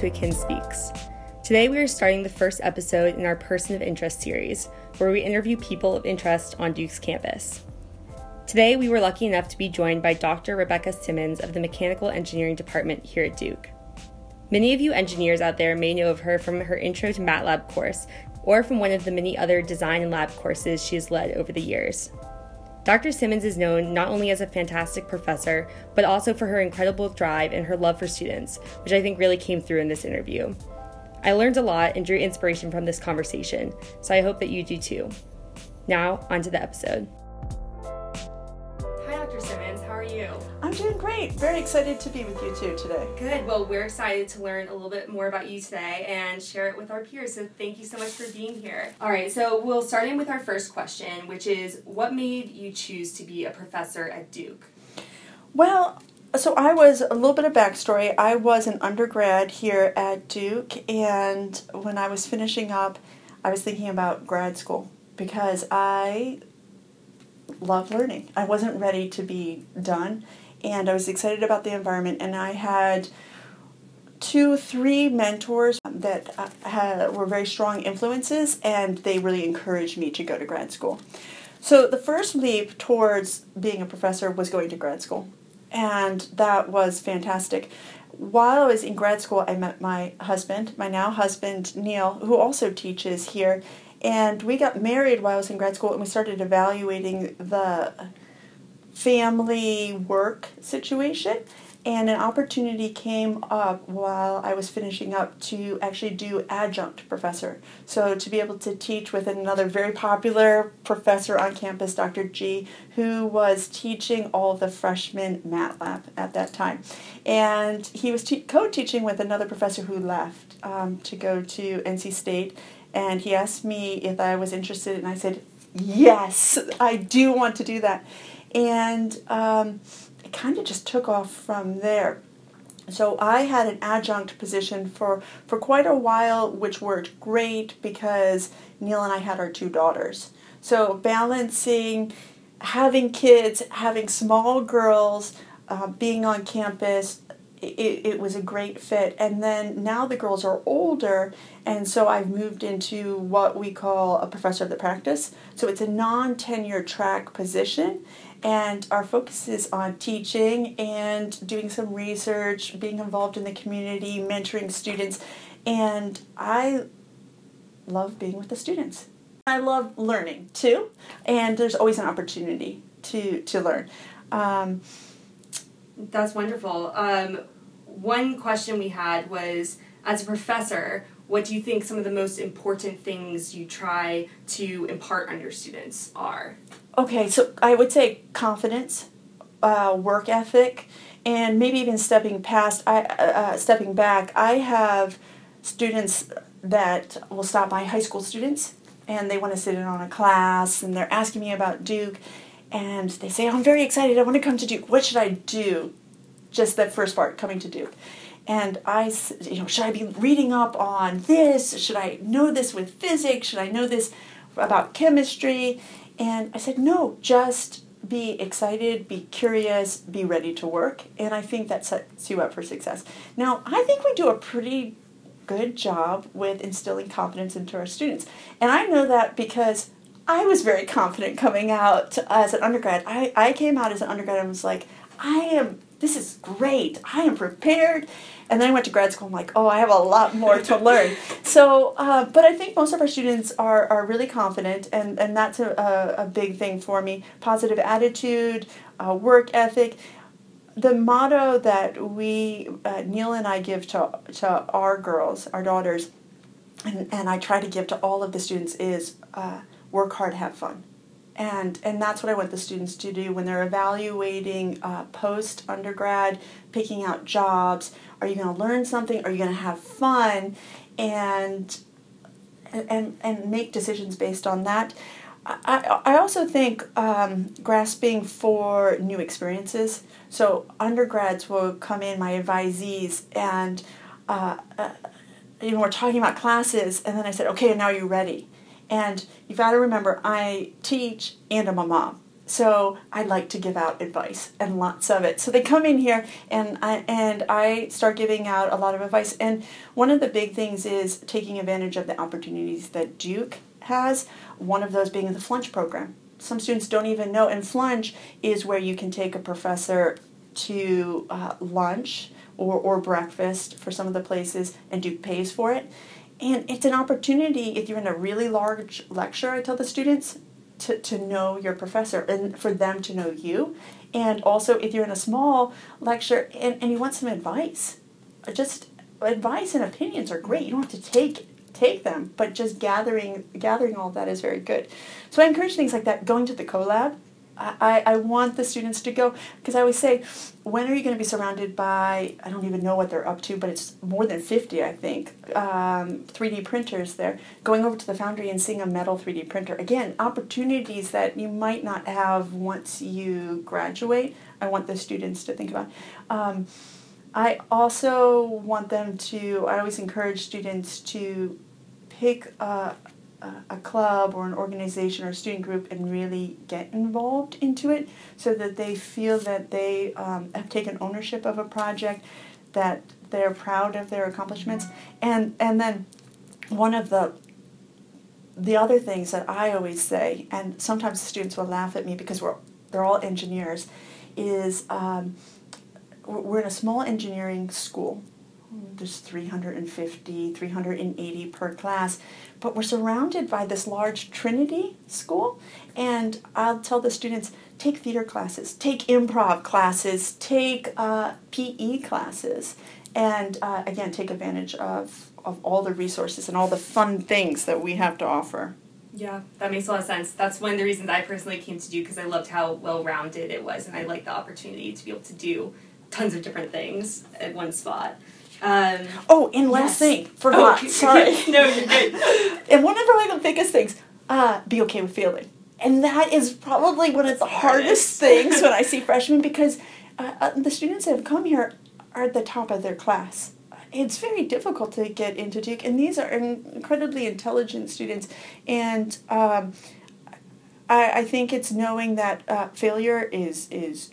to Akin Speaks. Today, we are starting the first episode in our Person of Interest series, where we interview people of interest on Duke's campus. Today, we were lucky enough to be joined by Dr. Rebecca Simmons of the Mechanical Engineering Department here at Duke. Many of you engineers out there may know of her from her Intro to MATLAB course or from one of the many other design and lab courses she has led over the years. Dr. Simmons is known not only as a fantastic professor, but also for her incredible drive and her love for students, which I think really came through in this interview. I learned a lot and drew inspiration from this conversation, so I hope that you do too. Now, on to the episode. Dr. Simmons. How are you? I'm doing great. Very excited to be with you too today. Good. Well, we're excited to learn a little bit more about you today and share it with our peers. So, thank you so much for being here. All right. So, we'll start in with our first question, which is what made you choose to be a professor at Duke? Well, so I was a little bit of backstory. I was an undergrad here at Duke, and when I was finishing up, I was thinking about grad school because I love learning. I wasn't ready to be done, and I was excited about the environment. And I had two, three mentors that uh, had, were very strong influences, and they really encouraged me to go to grad school. So the first leap towards being a professor was going to grad school and that was fantastic. While I was in grad school, I met my husband, my now husband, Neil, who also teaches here. And we got married while I was in grad school, and we started evaluating the family work situation and an opportunity came up while I was finishing up to actually do adjunct professor. So to be able to teach with another very popular professor on campus, Dr. G, who was teaching all the freshmen MATLAB at that time. And he was te- co-teaching with another professor who left um, to go to NC State. And he asked me if I was interested, and I said, yes, I do want to do that. And um, it kind of just took off from there. So I had an adjunct position for, for quite a while, which worked great because Neil and I had our two daughters. So balancing having kids, having small girls, uh, being on campus, it, it was a great fit. And then now the girls are older, and so I've moved into what we call a professor of the practice. So it's a non tenure track position, and our focus is on teaching and doing some research, being involved in the community, mentoring students. And I love being with the students. I love learning too, and there's always an opportunity to, to learn. Um, That's wonderful. Um, one question we had was as a professor, what do you think some of the most important things you try to impart on your students are? Okay, so I would say confidence, uh, work ethic, and maybe even stepping past, I, uh, uh, stepping back. I have students that will stop by high school students, and they want to sit in on a class, and they're asking me about Duke, and they say, "I'm very excited. I want to come to Duke. What should I do?" Just that first part, coming to Duke. And I, you know, should I be reading up on this? Should I know this with physics? Should I know this about chemistry? And I said, no, just be excited, be curious, be ready to work. And I think that sets you up for success. Now, I think we do a pretty good job with instilling confidence into our students. And I know that because I was very confident coming out as an undergrad. I, I came out as an undergrad and was like, I am, this is great. I am prepared and then I went to grad school. I'm like, oh, I have a lot more to learn. so, uh, but I think most of our students are, are really confident, and, and that's a, a, a big thing for me. Positive attitude, uh, work ethic. The motto that we, uh, Neil and I, give to, to our girls, our daughters, and, and I try to give to all of the students is uh, work hard, have fun and and that's what I want the students to do when they're evaluating uh, post undergrad, picking out jobs. Are you going to learn something? Are you going to have fun? And and and make decisions based on that. I, I also think um, grasping for new experiences. So undergrads will come in, my advisees, and uh, uh, you know we're talking about classes, and then I said, okay, now you're ready and you've got to remember, I teach and I'm a mom. So I like to give out advice and lots of it. So they come in here and I, and I start giving out a lot of advice. And one of the big things is taking advantage of the opportunities that Duke has. One of those being the Flunch program. Some students don't even know, and Flunch is where you can take a professor to uh, lunch or, or breakfast for some of the places, and Duke pays for it. And it's an opportunity if you're in a really large lecture, I tell the students, to, to know your professor and for them to know you. And also, if you're in a small lecture and, and you want some advice, just advice and opinions are great. You don't have to take take them, but just gathering gathering all that is very good. So I encourage things like that. Going to the Co-Lab I, I want the students to go because I always say, when are you going to be surrounded by, I don't even know what they're up to, but it's more than 50, I think, um, 3D printers there. Going over to the foundry and seeing a metal 3D printer. Again, opportunities that you might not have once you graduate. I want the students to think about. Um, I also want them to, I always encourage students to pick a, a, club or an organization or a student group and really get involved into it so that they feel that they um, have taken ownership of a project, that they're proud of their accomplishments. And, and then one of the the other things that I always say, and sometimes students will laugh at me because we're they're all engineers, is um, we're in a small engineering school there's 350, 380 per class, but we're surrounded by this large Trinity school. And I'll tell the students take theater classes, take improv classes, take uh, PE classes, and uh, again, take advantage of, of all the resources and all the fun things that we have to offer. Yeah, that makes a lot of sense. That's one of the reasons I personally came to do because I loved how well rounded it was, and I liked the opportunity to be able to do tons of different things at one spot. Um, oh, and last yes. thing, forgot. Oh, sorry. no, you're good. and one of the biggest things, uh, be okay with failing. And that is probably one of the hardest things when I see freshmen because uh, uh, the students that have come here are at the top of their class. It's very difficult to get into Duke, and these are incredibly intelligent students. And um, I, I think it's knowing that uh, failure is is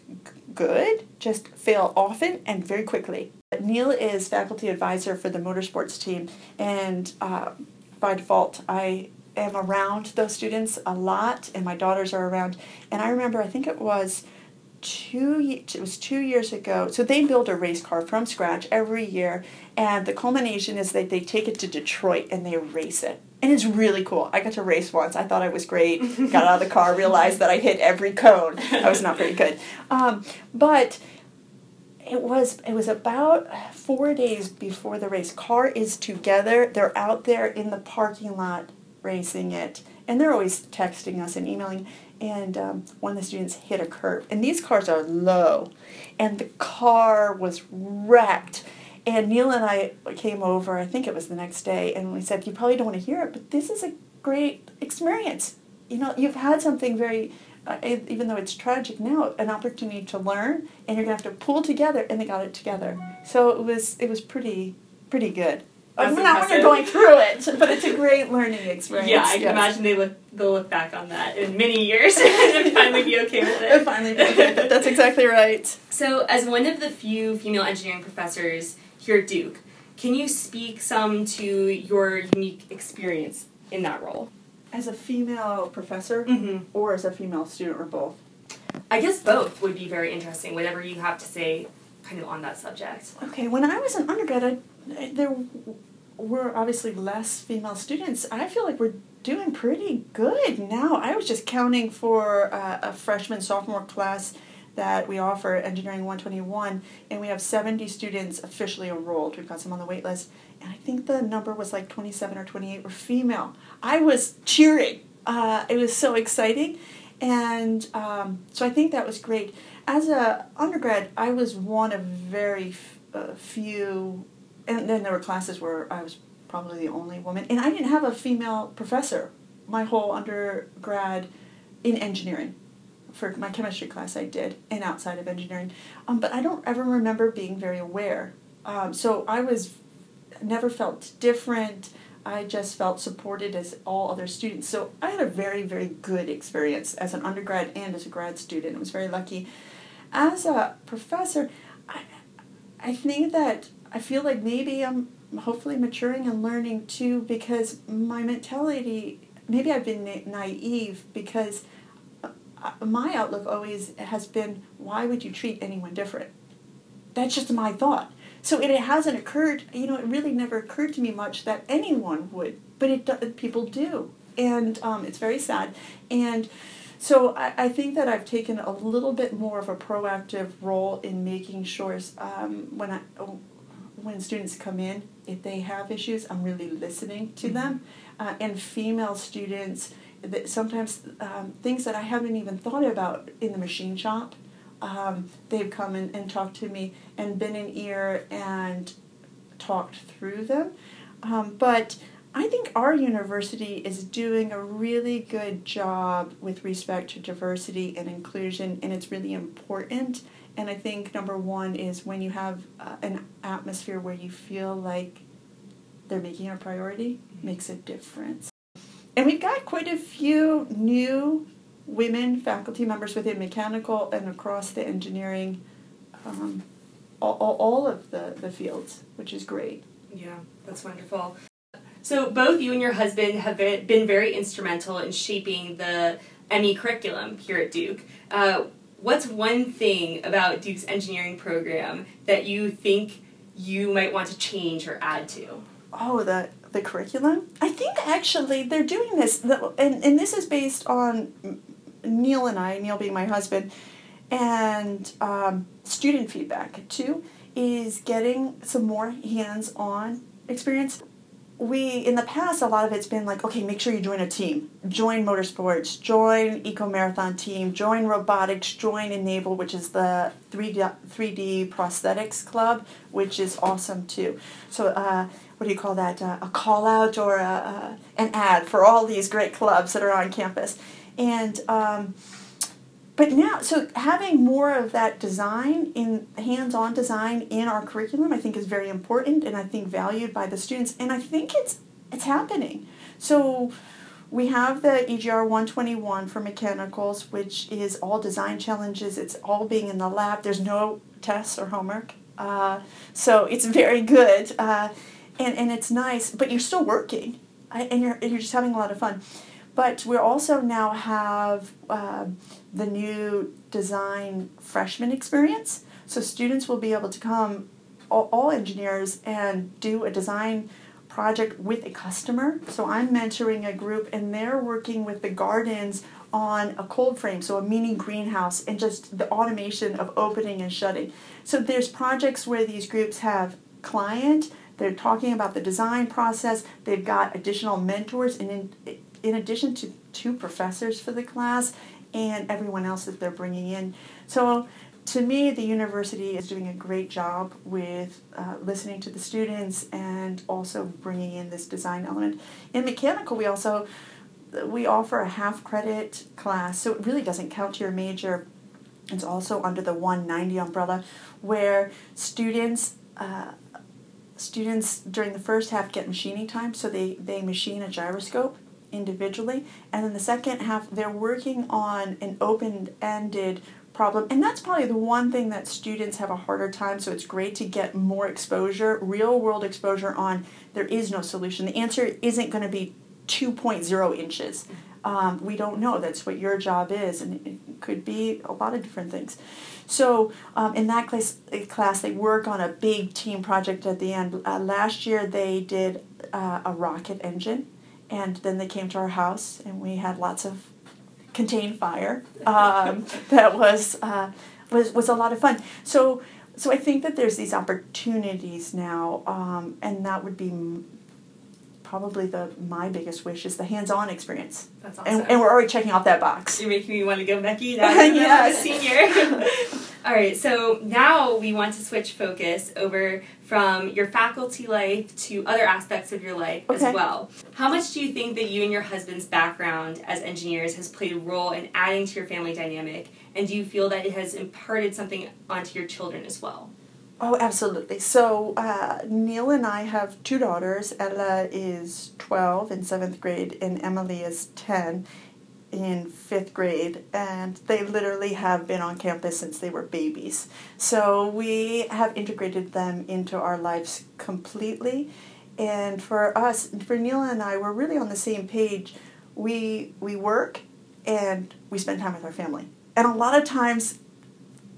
good. Just fail often and very quickly. Neil is faculty advisor for the motorsports team, and uh, by default, I am around those students a lot, and my daughters are around. And I remember, I think it was two it was two years ago so they build a race car from scratch every year and the culmination is that they take it to detroit and they race it. And it's really cool. I got to race once. I thought i was great. Got out of the car realized that i hit every cone. I was not very good. Um, but it was it was about four days before the race. Car is together. They're out there in the parking lot racing it, and they're always texting us and emailing. And um, one of the students hit a curb, and these cars are low, and the car was wrecked. And Neil and I came over. I think it was the next day, and we said, "You probably don't want to hear it, but this is a great experience. You know, you've had something very." Uh, even though it's tragic now, an opportunity to learn, and you're gonna have to pull together, and they got it together. So it was it was pretty pretty good. That's not when you're going through it, but it's a great learning experience. Yeah, I can yes. imagine they look they'll look back on that in many years and finally be okay with it. finally be okay with it. That's exactly right. So, as one of the few female engineering professors here at Duke, can you speak some to your unique experience in that role? As a female professor mm-hmm. or as a female student or both? I guess both would be very interesting, whatever you have to say kind of on that subject. Okay, when I was an undergrad, I, there were obviously less female students. I feel like we're doing pretty good now. I was just counting for uh, a freshman sophomore class that we offer Engineering 121, and we have 70 students officially enrolled. We've got some on the wait list, and I think the number was like 27 or 28 were female. I was cheering. Uh, it was so exciting, and um, so I think that was great. As a undergrad, I was one of very f- uh, few, and then there were classes where I was probably the only woman, and I didn't have a female professor my whole undergrad in engineering for my chemistry class I did and outside of engineering. Um, but I don't ever remember being very aware. Um, so I was never felt different. I just felt supported as all other students. So I had a very, very good experience as an undergrad and as a grad student. I was very lucky. As a professor, I, I think that I feel like maybe I'm hopefully maturing and learning too because my mentality, maybe I've been na- naive because my outlook always has been why would you treat anyone different? That's just my thought. So it, it hasn't occurred, you know, it really never occurred to me much that anyone would, but it people do. And um, it's very sad. And so I, I think that I've taken a little bit more of a proactive role in making sure um, when I, when students come in, if they have issues, I'm really listening to mm-hmm. them. Uh, and female students, that sometimes um, things that I haven't even thought about in the machine shop, um, they've come in and talked to me and been in ear and talked through them. Um, but I think our university is doing a really good job with respect to diversity and inclusion, and it's really important. And I think number one is when you have uh, an atmosphere where you feel like they're making a priority, makes a difference. And we've got quite a few new women faculty members within mechanical and across the engineering, um, all, all, of the, the fields, which is great. Yeah, that's wonderful. So, both you and your husband have been very instrumental in shaping the ME curriculum here at Duke. Uh, what's one thing about Duke's engineering program that you think you might want to change or add to? Oh, the the curriculum. I think actually they're doing this, and and this is based on Neil and I, Neil being my husband, and um, student feedback too, is getting some more hands on experience. We, in the past, a lot of it's been like, okay, make sure you join a team. Join motorsports, join eco marathon team, join robotics, join Enable, which is the 3D, 3D prosthetics club, which is awesome too. So, uh, what do you call that? Uh, a call out or a, an ad for all these great clubs that are on campus and um, but now so having more of that design in hands-on design in our curriculum i think is very important and i think valued by the students and i think it's it's happening so we have the EGR 121 for mechanicals, which is all design challenges. It's all being in the lab. There's no tests or homework. Uh, so it's very good. Uh, and, and it's nice, but you're still working. and you're, and you're just having a lot of fun. But we also now have uh, the new design freshman experience. So students will be able to come, all, all engineers, and do a design project with a customer. So I'm mentoring a group, and they're working with the gardens on a cold frame, so a mini greenhouse, and just the automation of opening and shutting. So there's projects where these groups have client, they're talking about the design process, they've got additional mentors, and in, in addition to two professors for the class and everyone else that they're bringing in. So to me, the university is doing a great job with uh, listening to the students and also bringing in this design element. In mechanical, we also we offer a half credit class, so it really doesn't count to your major. It's also under the 190 umbrella, where students uh, students during the first half get machining time, so they, they machine a gyroscope individually. And then the second half, they're working on an open ended problem. And that's probably the one thing that students have a harder time. So it's great to get more exposure, real world exposure on there is no solution. The answer isn't going to be 2.0 inches. Um, we don't know. That's what your job is, and it could be a lot of different things. So um, in that class, class, they work on a big team project at the end. Uh, last year, they did uh, a rocket engine and then they came to our house and we had lots of contained fire um, that was uh, was was a lot of fun so so I think that there's these opportunities now um, and that would be probably the my biggest wish is the hands-on experience That's awesome. and, and we're already checking off that box you're making me want to go Becky now yeah senior All right, so now we want to switch focus over from your faculty life to other aspects of your life okay. as well. How much do you think that you and your husband's background as engineers has played a role in adding to your family dynamic? And do you feel that it has imparted something onto your children as well? Oh, absolutely. So uh, Neil and I have two daughters. Ella is 12 in seventh grade, and Emily is 10 in fifth grade. And they literally have been on campus since they were babies. So we have integrated them into our lives completely. And for us, for Neil and I, we're really on the same page. We we work and we spend time with our family. And a lot of times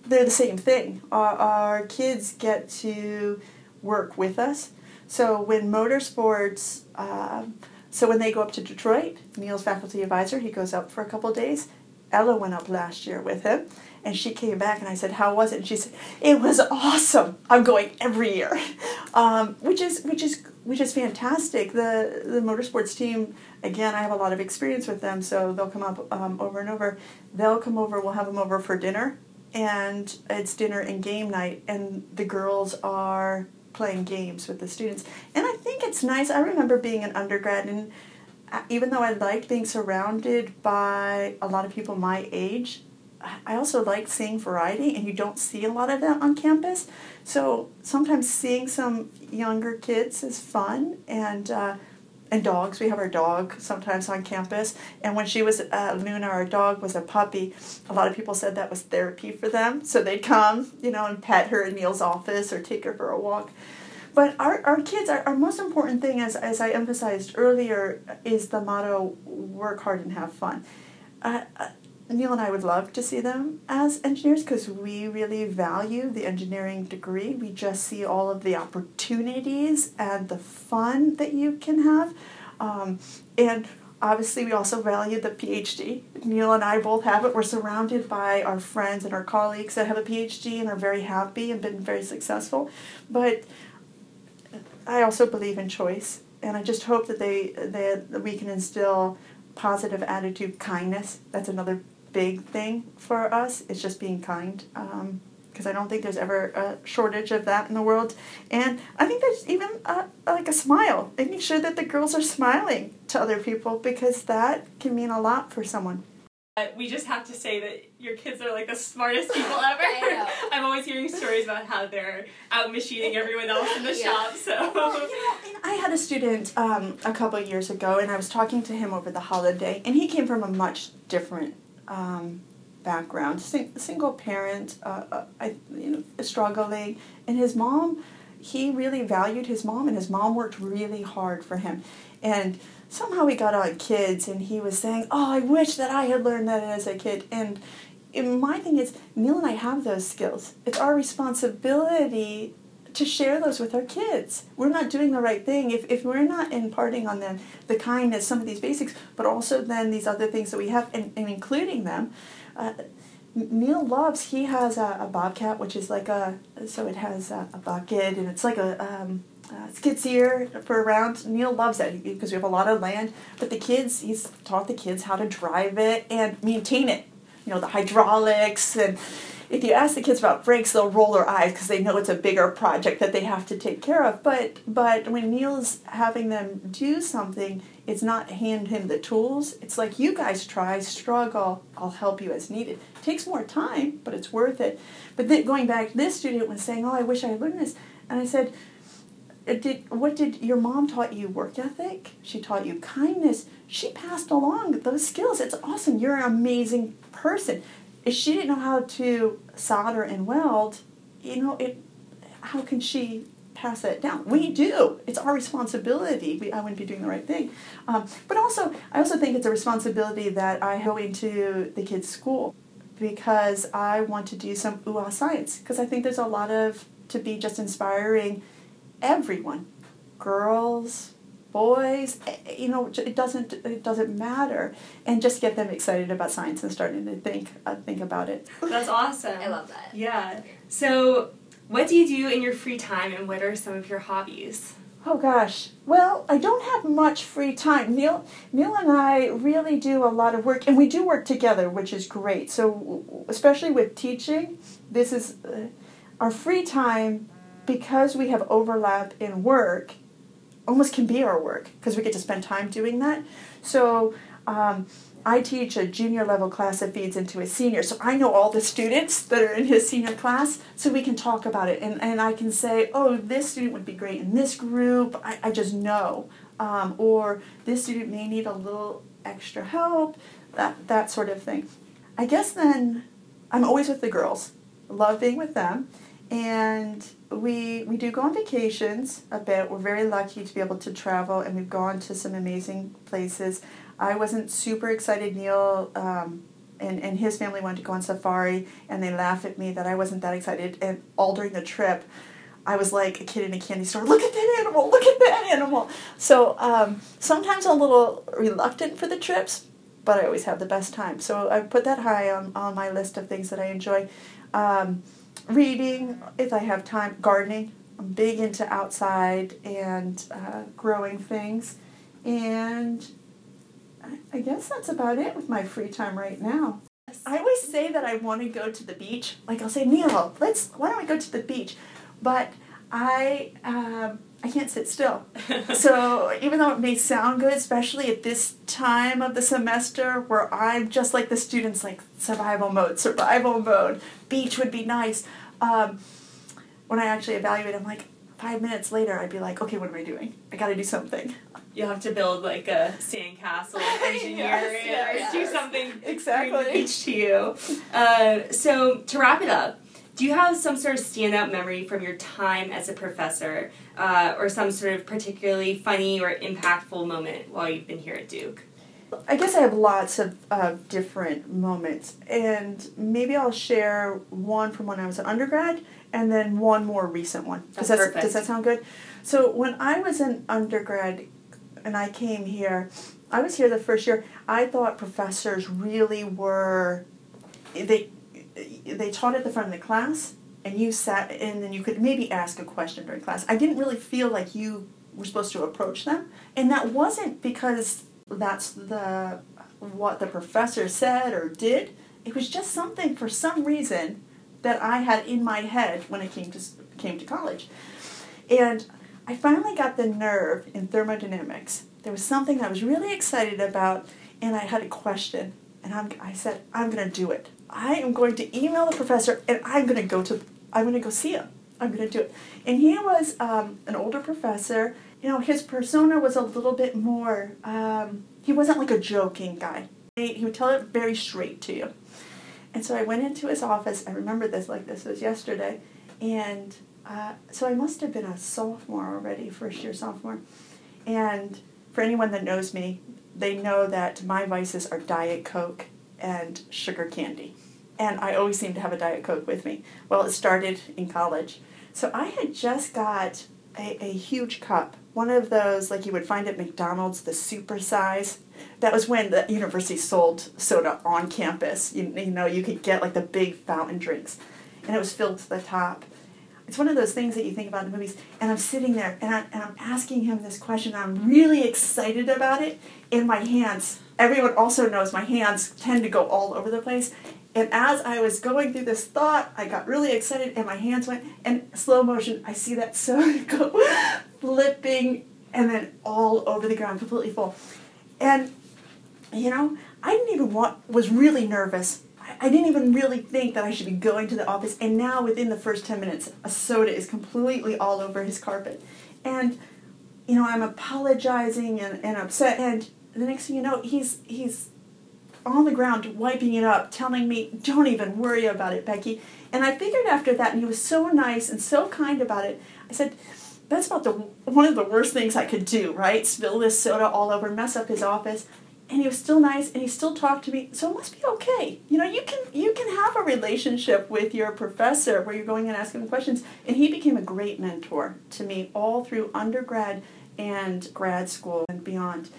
they're the same thing. Our, our kids get to work with us. So when motorsports, um, so when they go up to Detroit, Neil's faculty advisor, he goes up for a couple days. Ella went up last year with him, and she came back, and I said, "How was it?" And she said, "It was awesome. I'm going every year," um, which is which is which is fantastic. The the motorsports team, again, I have a lot of experience with them, so they'll come up um, over and over. They'll come over. We'll have them over for dinner and it's dinner and game night and the girls are playing games with the students. And i think it's nice i remember being an undergrad and even though i liked being surrounded by a lot of people my age i also like seeing variety and you don't see a lot of that on campus. So sometimes seeing some younger kids is fun and uh, and dogs. We have our dog sometimes on campus. And when she was uh, Luna, our dog was a puppy. A lot of people said that was therapy for them. So they'd come, you know, and pet her in Neil's office or take her for a walk. But our, our kids, our, our most important thing, as, as I emphasized earlier, is the motto work hard and have fun. Uh, uh Neil and I would love to see them as engineers because we really value the engineering degree. We just see all of the opportunities and the fun that you can have. Um, and obviously, we also value the PhD. Neil and I both have it. We're surrounded by our friends and our colleagues that have a PhD and are very happy and been very successful. But I also believe in choice, and I just hope that they that we can instill positive attitude, kindness. That's another big thing for us is just being kind. because um, I don't think there's ever a shortage of that in the world. And I think there's even a, like a smile, making sure that the girls are smiling to other people because that can mean a lot for someone. Uh, we just have to say that your kids are like the smartest people ever. I'm always hearing stories about how they're out machining everyone else in the yeah. shop. So well, you know, I had a student um, a couple years ago, and I was talking to him over the holiday, and he came from a much different um, background, Sing- single parent, uh, uh, I, you know, struggling, and his mom, he really valued his mom, and his mom worked really hard for him, and somehow he got on kids, and he was saying, "Oh, I wish that I had learned that as a kid," and my thing is, Neil and I have those skills. It's our responsibility to share those with our kids. We're not doing the right thing if, if we're not imparting on them the kindness, some of these basics, but also then these other things that we have and, and including them. Uh, Neil loves, he has a, a, bobcat, which is like a, so it has a, a bucket and it's like a, um, uh, steer for around. Neil loves that because we have a lot of land. But the kids, he's taught the kids how to drive it and maintain it. You know, the hydraulics and if you ask the kids about brakes, they'll roll their eyes because they know it's a bigger project that they have to take care of. But but when Neil's having them do something, it's not hand him the tools. It's like you guys try, struggle, I'll help you as needed. It takes more time, but it's worth it. But then going back, this student was saying, "Oh, I wish I had learned this," and I said. Uh, did what did your mom taught you work ethic she taught you kindness she passed along those skills it's awesome you're an amazing person if she didn't know how to solder and weld, you know, it how can she pass that down? We do. It's our responsibility. We, I wouldn't be doing the right thing. Um, but also, I also think it's a responsibility that I go into the kids' school because I want to do some UA science because I think there's a lot of to be just inspiring everyone, girls, boys eh, eh, you know it doesn't it doesn't matter. And just get them excited about science and starting to think uh, think about it. That's awesome. I love that. Yeah. So what do you do in your free time and what are some of your hobbies? Oh gosh. Well i don't have much free time. Neil neil and i really do a lot of work and we do work together which is great. So especially with teaching this is uh, our free time because we have overlap in work almost can be our work because we get to spend time doing that. So Um, I teach a junior level class that feeds into a senior, so I know all the students that are in his senior class, so we can talk about it. And, and I can say, oh, this student would be great in this group. I, I just know. Um, or this student may need a little extra help, that, that sort of thing. I guess then I'm always with the girls. love being with them. And we we do go on vacations a bit. We're very lucky to be able to travel, and we've gone to some amazing places. I wasn't super excited. Neil um, and and his family wanted to go on safari, and they laughed at me that I wasn't that excited. And all during the trip, I was like a kid in a candy store. Look at that animal! Look at that animal! So um, sometimes I'm a little reluctant for the trips, but I always have the best time. So I put that high on on my list of things that I enjoy. Um, reading if I have time, gardening. I'm big into outside and uh, growing things. And I guess that's about it with my free time right now. I always say that I want to go to the beach. Like I'll say, Neil, let's. Why don't we go to the beach? But I um, I can't sit still. so even though it may sound good, especially at this time of the semester where I'm just like the students, like survival mode, survival mode. Beach would be nice. Um, when I actually evaluate, I'm like five minutes later, I'd be like, okay, what am I doing? I got to do something. You'll have to build like a sandcastle, engineer yes, it, or yes. do something Exactly. bring the beach to you. Uh, so to wrap it up, do you have some sort of standout memory from your time as a professor, uh, or some sort of particularly funny or impactful moment while you've been here at Duke? I guess I have lots of uh, different moments, and maybe I'll share one from when I was an undergrad, and then one more recent one. Does That's that perfect. does that sound good? So when I was an undergrad, and I came here, I was here the first year. I thought professors really were, they, they taught at the front of the class, and you sat, and then you could maybe ask a question during class. I didn't really feel like you were supposed to approach them, and that wasn't because that's the what the professor said or did. It was just something for some reason that I had in my head when I came to came to college, and I finally got the nerve in thermodynamics. There was something I was really excited about, and I had a question, and I'm, I said, I'm going to do it. I am going to email the professor, and I'm going to go to, I'm going to go see him. I'm going to do it. And he was um, an older professor. You know, his persona was a little bit more. Um, he wasn't like a joking guy. He, would tell it very straight to you. And so I went into his office. I remember this like this was yesterday, and uh, so I must have been a sophomore already, first year sophomore. And for anyone that knows me, they know that my vices are Diet Coke and sugar candy. And I always seem to have a Diet Coke with me. Well, it started in college. So I had just got a, a huge cup, one of those like you would find at McDonald's, the super size. That was when the university sold soda on campus. You, you know, you could get like the big fountain drinks. And it was filled to the top it's one of those things that you think about in movies and i'm sitting there and, I, and i'm asking him this question i'm really excited about it and my hands everyone also knows my hands tend to go all over the place. And as i was going through this thought i got really excited and my hands went and slow motion. I see that soda go flipping and then all over the ground completely full. And you know i didn't even want was really nervous. I didn't even really think that I should be going to the office, and now within the first 10 minutes, a soda is completely all over his carpet. And, you know, I'm apologizing and, and upset, and the next thing you know, he's, he's on the ground wiping it up, telling me, don't even worry about it, Becky. And I figured after that, and he was so nice and so kind about it, I said, that's about the one of the worst things I could do, right? Spill this soda all over, mess up his office and he was still nice and he still talked to me so it must be okay you know you can you can have a relationship with your professor where you're going and asking him questions and he became a great mentor to me all through undergrad and grad school and beyond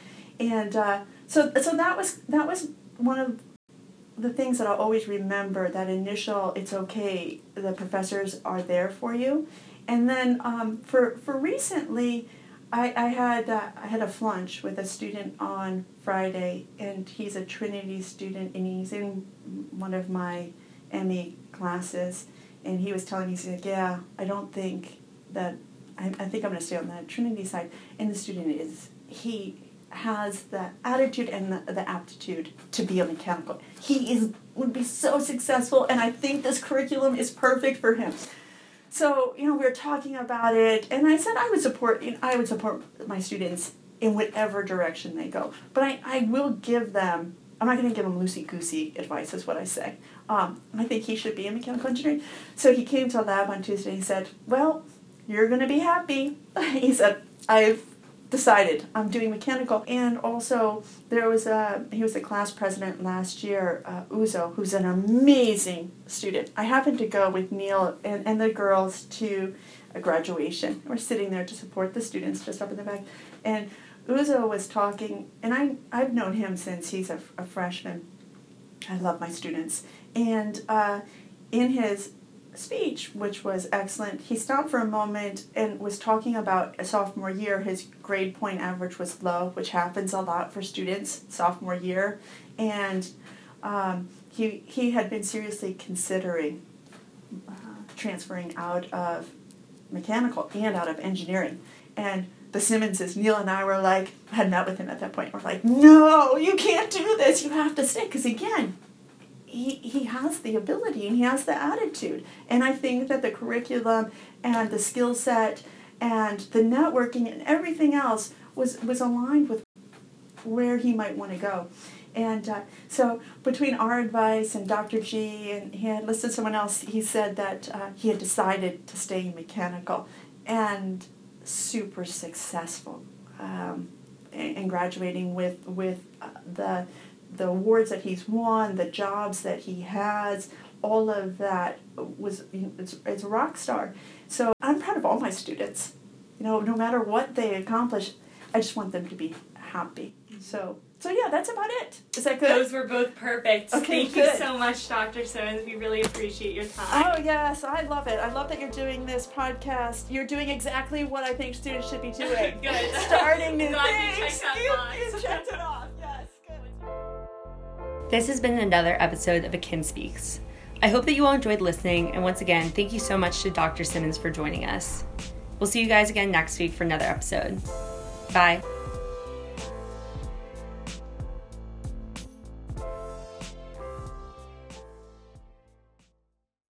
and uh, so so that was that was one of the things that I'll always remember that initial it's okay the professors are there for you. And then um, for for recently I, I had uh, I had a flunch with a student on Friday, and he's a Trinity student, and he's in one of my ME classes, and he was telling me, he's like, yeah, I don't think that I, I think I'm to stay on the Trinity side, and the student is he has the attitude and the, the aptitude to be a mechanical. He is would be so successful, and I think this curriculum is perfect for him. So you know, we were talking about it, and I said I would support. You know, I would support my students in whatever direction they go, but I, I will give them. I'm not going to give them loosey goosey advice, is what I say. Um, I think he should be a mechanical engineer. So he came to a lab on Tuesday. and He said, "Well, you're going to be happy." he said, "I've decided I'm doing mechanical. And also, there was a he was the class president last year, uh, Uzo, who's an amazing student. I happened to go with Neil and, and the girls to a graduation. We're sitting there to support the students just up in the back, and Uzo was talking, and I I've known him since he's a, a freshman. I love my students, and uh, in his speech, which was excellent, he stopped for a moment and was talking about a sophomore year. His grade point average was low, which happens a lot for students sophomore year, and um, he he had been seriously considering uh, transferring out of mechanical and out of engineering, and the Simmonses, Neil and I were like, had met with him at that point. We're like, no, you can't do this. You have to stay. Because again, he, he has the ability and he has the attitude. And I think that the curriculum and the skill set and the networking and everything else was, was aligned with where he might want to go. And uh, so between our advice and Dr. G, and he had listed someone else, he said that uh, he had decided to stay mechanical and super successful um, in graduating with, with uh, the the awards that he's won, the jobs that he has, all of that was it's, it's a rock star. So I'm proud of all my students. You know, no matter what they accomplish, I just want them to be happy. So so yeah, that's about it. Is that good? Those were both perfect. Okay, Thank good. you so much, Dr. Simmons. We really appreciate your time. Oh yes, I love it. I love that you're doing this podcast. You're doing exactly what I think students should be doing. Good. Starting new Glad you things. checked that You- you checked it off. This has been another episode of Akin Speaks. I hope that you all enjoyed listening, and once again, thank you so much to Dr. Simmons for joining us. We'll see you guys again next week for another episode. Bye.